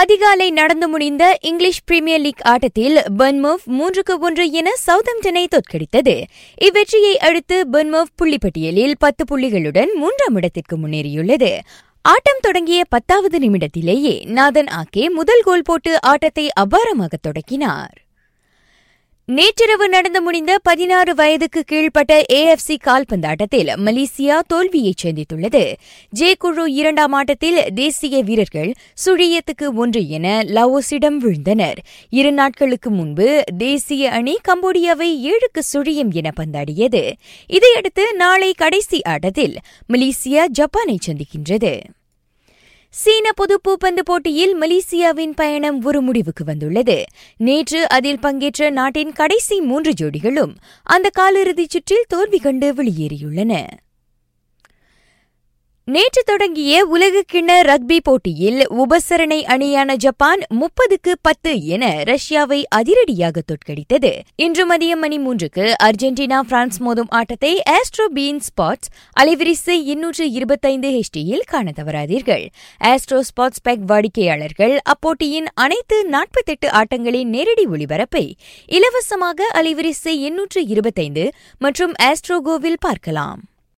அதிகாலை நடந்து முடிந்த இங்கிலீஷ் பிரீமியர் லீக் ஆட்டத்தில் பர்ன்மோவ் மூன்றுக்கு ஒன்று என சவுதம்டனை தோற்கடித்தது. இவ்வெற்றியை அடுத்து பர்ன்மோவ் புள்ளிப்பட்டியலில் பத்து புள்ளிகளுடன் மூன்றாம் இடத்திற்கு முன்னேறியுள்ளது. ஆட்டம் தொடங்கிய பத்தாவது நிமிடத்திலேயே நாதன் ஆக்கே முதல் கோல் போட்டு ஆட்டத்தை அபாரமாக தொடக்கினார். நேற்றிரவு நடந்து முடிந்த பதினாறு வயதுக்கு கீழ்ப்பட்ட ஏஎஃப்சி கால்பந்தாட்டத்தில் மலேசியா தோல்வியை சந்தித்துள்ளது. ஜே குழு இரண்டாம் ஆட்டத்தில் தேசிய வீரர்கள் சுழியத்துக்கு ஒன்று என லாவோஸிடம் விழுந்தனர். இரு நாட்களுக்கு முன்பு தேசிய அணி கம்போடியாவை ஏழுக்கு சுழியம் என பந்தாடியது. இதையடுத்து நாளை கடைசி ஆட்டத்தில் மலேசியா ஜப்பானை சந்திக்கின்றது. சீன பொது பூப்பந்து போட்டியில் மலேசியாவின் பயணம் ஒரு முடிவுக்கு வந்துள்ளது. நேற்று அதில் பங்கேற்ற நாட்டின் கடைசி மூன்று ஜோடிகளும் அந்த காலிறுதிச் சுற்றில் தோல்வி கண்டு வெளியேறியுள்ளன. நேற்று தொடங்கிய உலகக்கிண்ண ரக்பி போட்டியில் உபசரணை அணியான ஜப்பான் முப்பதுக்கு பத்து என ரஷ்யாவை அதிரடியாக தோற்கடித்தது. இன்று மதியம் மணி மூன்றுக்கு அர்ஜென்டினா பிரான்ஸ் மோதும் ஆட்டத்தை ஆஸ்ட்ரோ பீன் ஸ்பாட்ஸ் அலைவரிசை எண்ணூற்று இருபத்தைந்து ஹெச்டியில் காண தவறாதீர்கள். ஆஸ்ட்ரோ ஸ்பாட்ஸ் பேக் வாடிக்கையாளர்கள் அப்போட்டியின் அனைத்து நாற்பத்தெட்டு ஆட்டங்களின் நேரடி ஒளிபரப்பை இலவசமாக அலைவரிசை எண்ணூற்று இருபத்தைந்து மற்றும் ஆஸ்ட்ரோகோவில் பார்க்கலாம்.